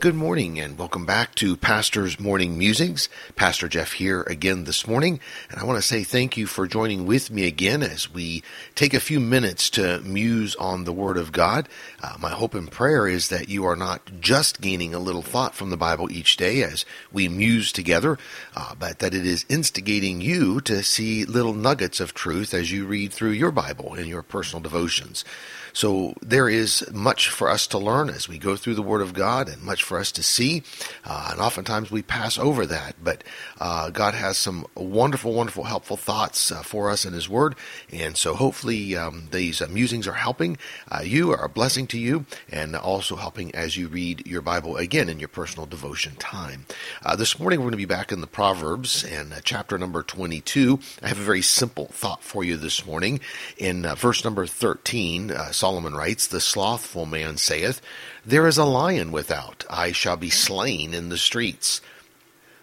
Good morning and welcome back to Pastor's Morning Musings. Pastor Jeff here again this morning, and I want to say thank you for joining with me again as we take a few minutes to muse on the Word of God. Uh, my hope and prayer is that you are not just gaining a little thought from the Bible each day as we muse together, uh, but that it is instigating you to see little nuggets of truth as you read through your Bible in your personal devotions. So there is much for us to learn as we go through the Word of God and much for us to see. Uh, and oftentimes we pass over that. But uh, God has some wonderful, wonderful, helpful thoughts uh, for us in His Word. And so hopefully um, these musings are helping uh, you, are a blessing to you, and also helping as you read your Bible again in your personal devotion time. Uh, this morning we're going to be back in the Proverbs and uh, chapter number 22. I have a very simple thought for you this morning. In verse number 13, Solomon writes, The slothful man saith, There is a lion without, I shall be slain in the streets.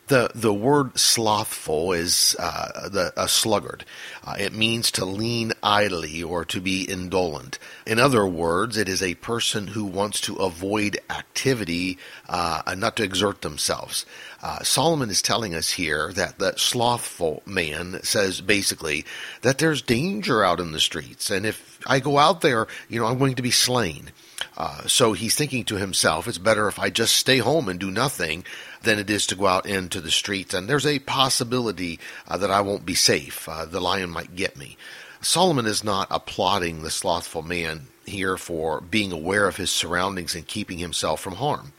The, the word slothful is uh, the, a sluggard. Uh, it means to lean idly or to be indolent. In other words, it is a person who wants to avoid activity uh, and not to exert themselves. Uh, Solomon is telling us here that the slothful man says basically that there's danger out in the streets, and if I go out there, you know, I'm going to be slain. Uh, so he's thinking to himself, it's better if I just stay home and do nothing than it is to go out into the streets. And there's a possibility uh, that I won't be safe. Uh, the lion might get me. Solomon is not applauding the slothful man here for being aware of his surroundings and keeping himself from harm.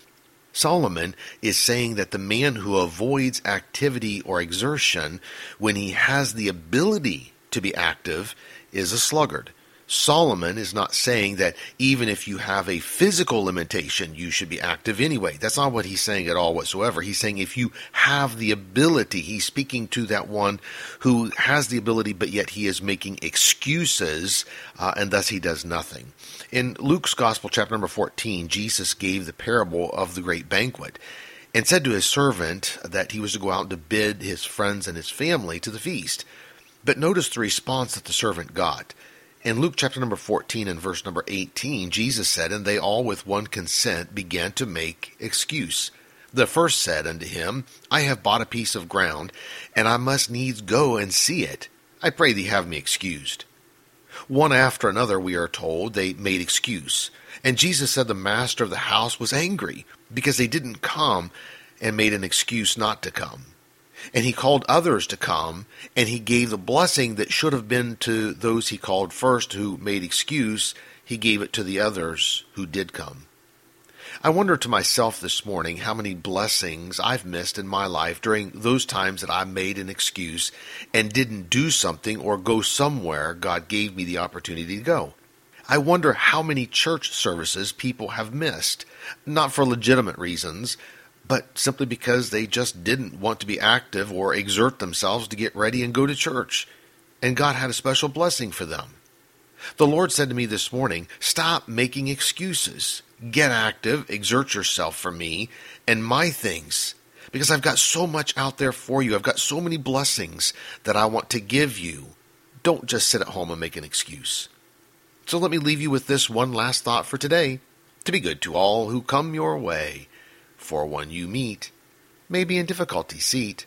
Solomon is saying that the man who avoids activity or exertion when he has the ability to be active is a sluggard. Solomon is not saying that even if you have a physical limitation, you should be active anyway. That's not what he's saying at all whatsoever. He's saying if you have the ability, he's speaking to that one who has the ability, but yet he is making excuses, uh, and thus he does nothing. In Luke's Gospel, chapter number 14, Jesus gave the parable of the great banquet and said to his servant that he was to go out to bid his friends and his family to the feast. But notice the response that the servant got. In Luke chapter number 14 and verse number 18, Jesus said, And they all with one consent began to make excuse. The first said unto him, I have bought a piece of ground, and I must needs go and see it. I pray thee have me excused. One after another, we are told, they made excuse. And Jesus said the master of the house was angry because they didn't come and made an excuse not to come and he called others to come, and he gave the blessing that should have been to those he called first who made excuse, he gave it to the others who did come. I wonder to myself this morning how many blessings I've missed in my life during those times that I made an excuse and didn't do something or go somewhere God gave me the opportunity to go. I wonder how many church services people have missed, not for legitimate reasons, but simply because they just didn't want to be active or exert themselves to get ready and go to church. And God had a special blessing for them. The Lord said to me this morning, Stop making excuses. Get active, exert yourself for me and my things. Because I've got so much out there for you. I've got so many blessings that I want to give you. Don't just sit at home and make an excuse. So let me leave you with this one last thought for today to be good to all who come your way for one you meet may be in difficulty seat.